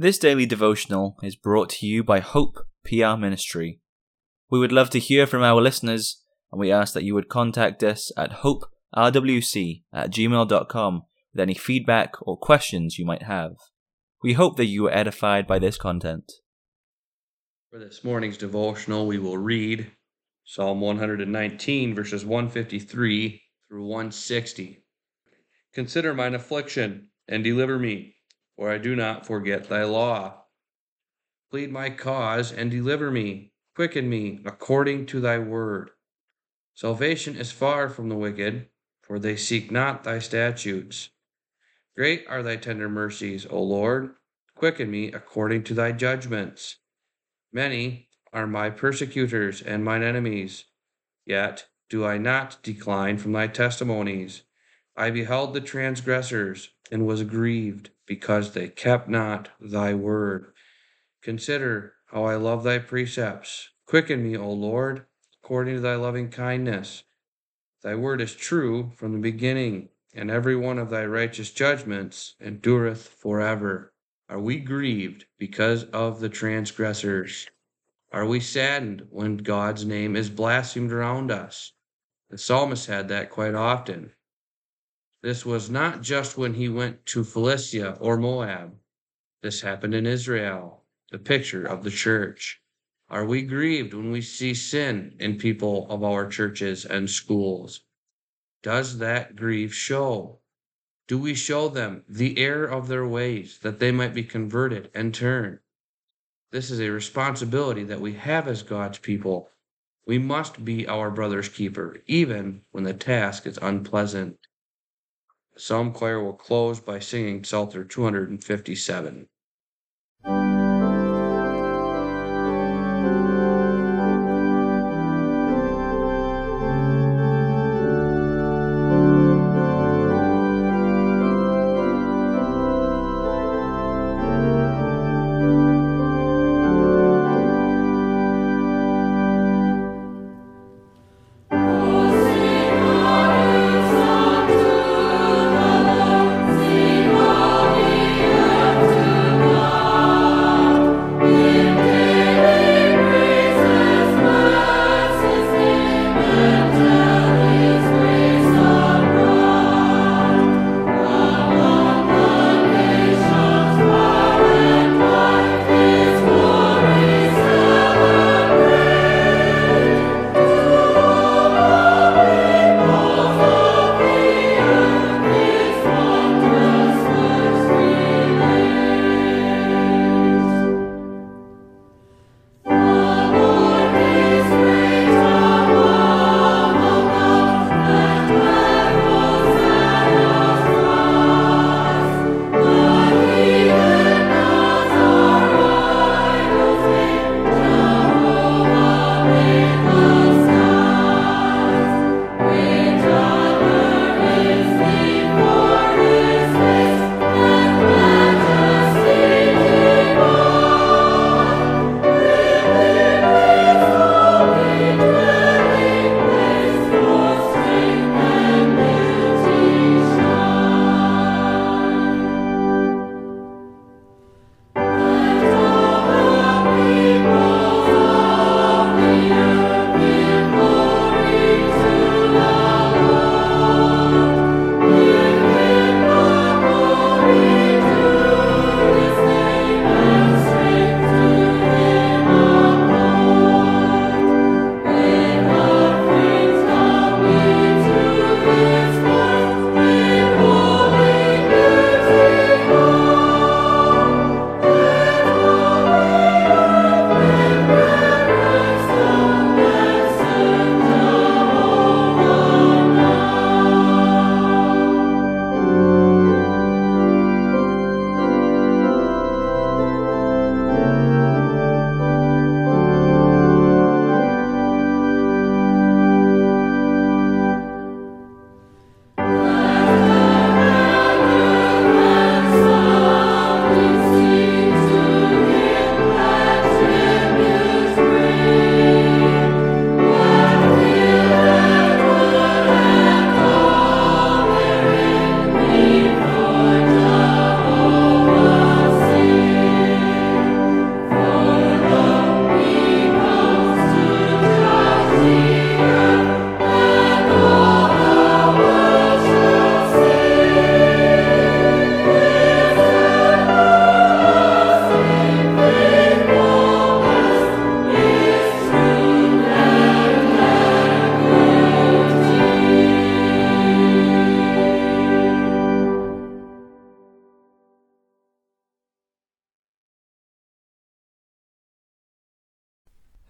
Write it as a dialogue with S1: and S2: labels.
S1: This daily devotional is brought to you by Hope PR Ministry. We would love to hear from our listeners, and we ask that you would contact us at hoperwc at gmail.com with any feedback or questions you might have. We hope that you were edified by this content.
S2: For this morning's devotional, we will read Psalm 119, verses 153 through 160. Consider mine affliction and deliver me, for I do not forget thy law. Plead my cause and deliver me, quicken me according to thy word. Salvation is far from the wicked, for they seek not thy statutes. Great are thy tender mercies, O Lord. Quicken me according to thy judgments. Many are my persecutors and mine enemies, yet do I not decline from thy testimonies. I beheld the transgressors and was grieved because they kept not thy word. Consider how I love thy precepts. Quicken me, O Lord, according to thy loving kindness. Thy word is true from the beginning, and every one of thy righteous judgments endureth forever. Are we grieved because of the transgressors? Are we saddened when God's name is blasphemed around us? The psalmist had that quite often. This was not just when he went to Philistia or Moab. This happened in Israel, the picture of the church. Are we grieved when we see sin in people of our churches and schools? Does that grief show? Do we show them the error of their ways that they might be converted and turn? This is a responsibility that we have as God's people. We must be our brother's keeper, even when the task is unpleasant. Psalm choir will close by singing Psalter 257.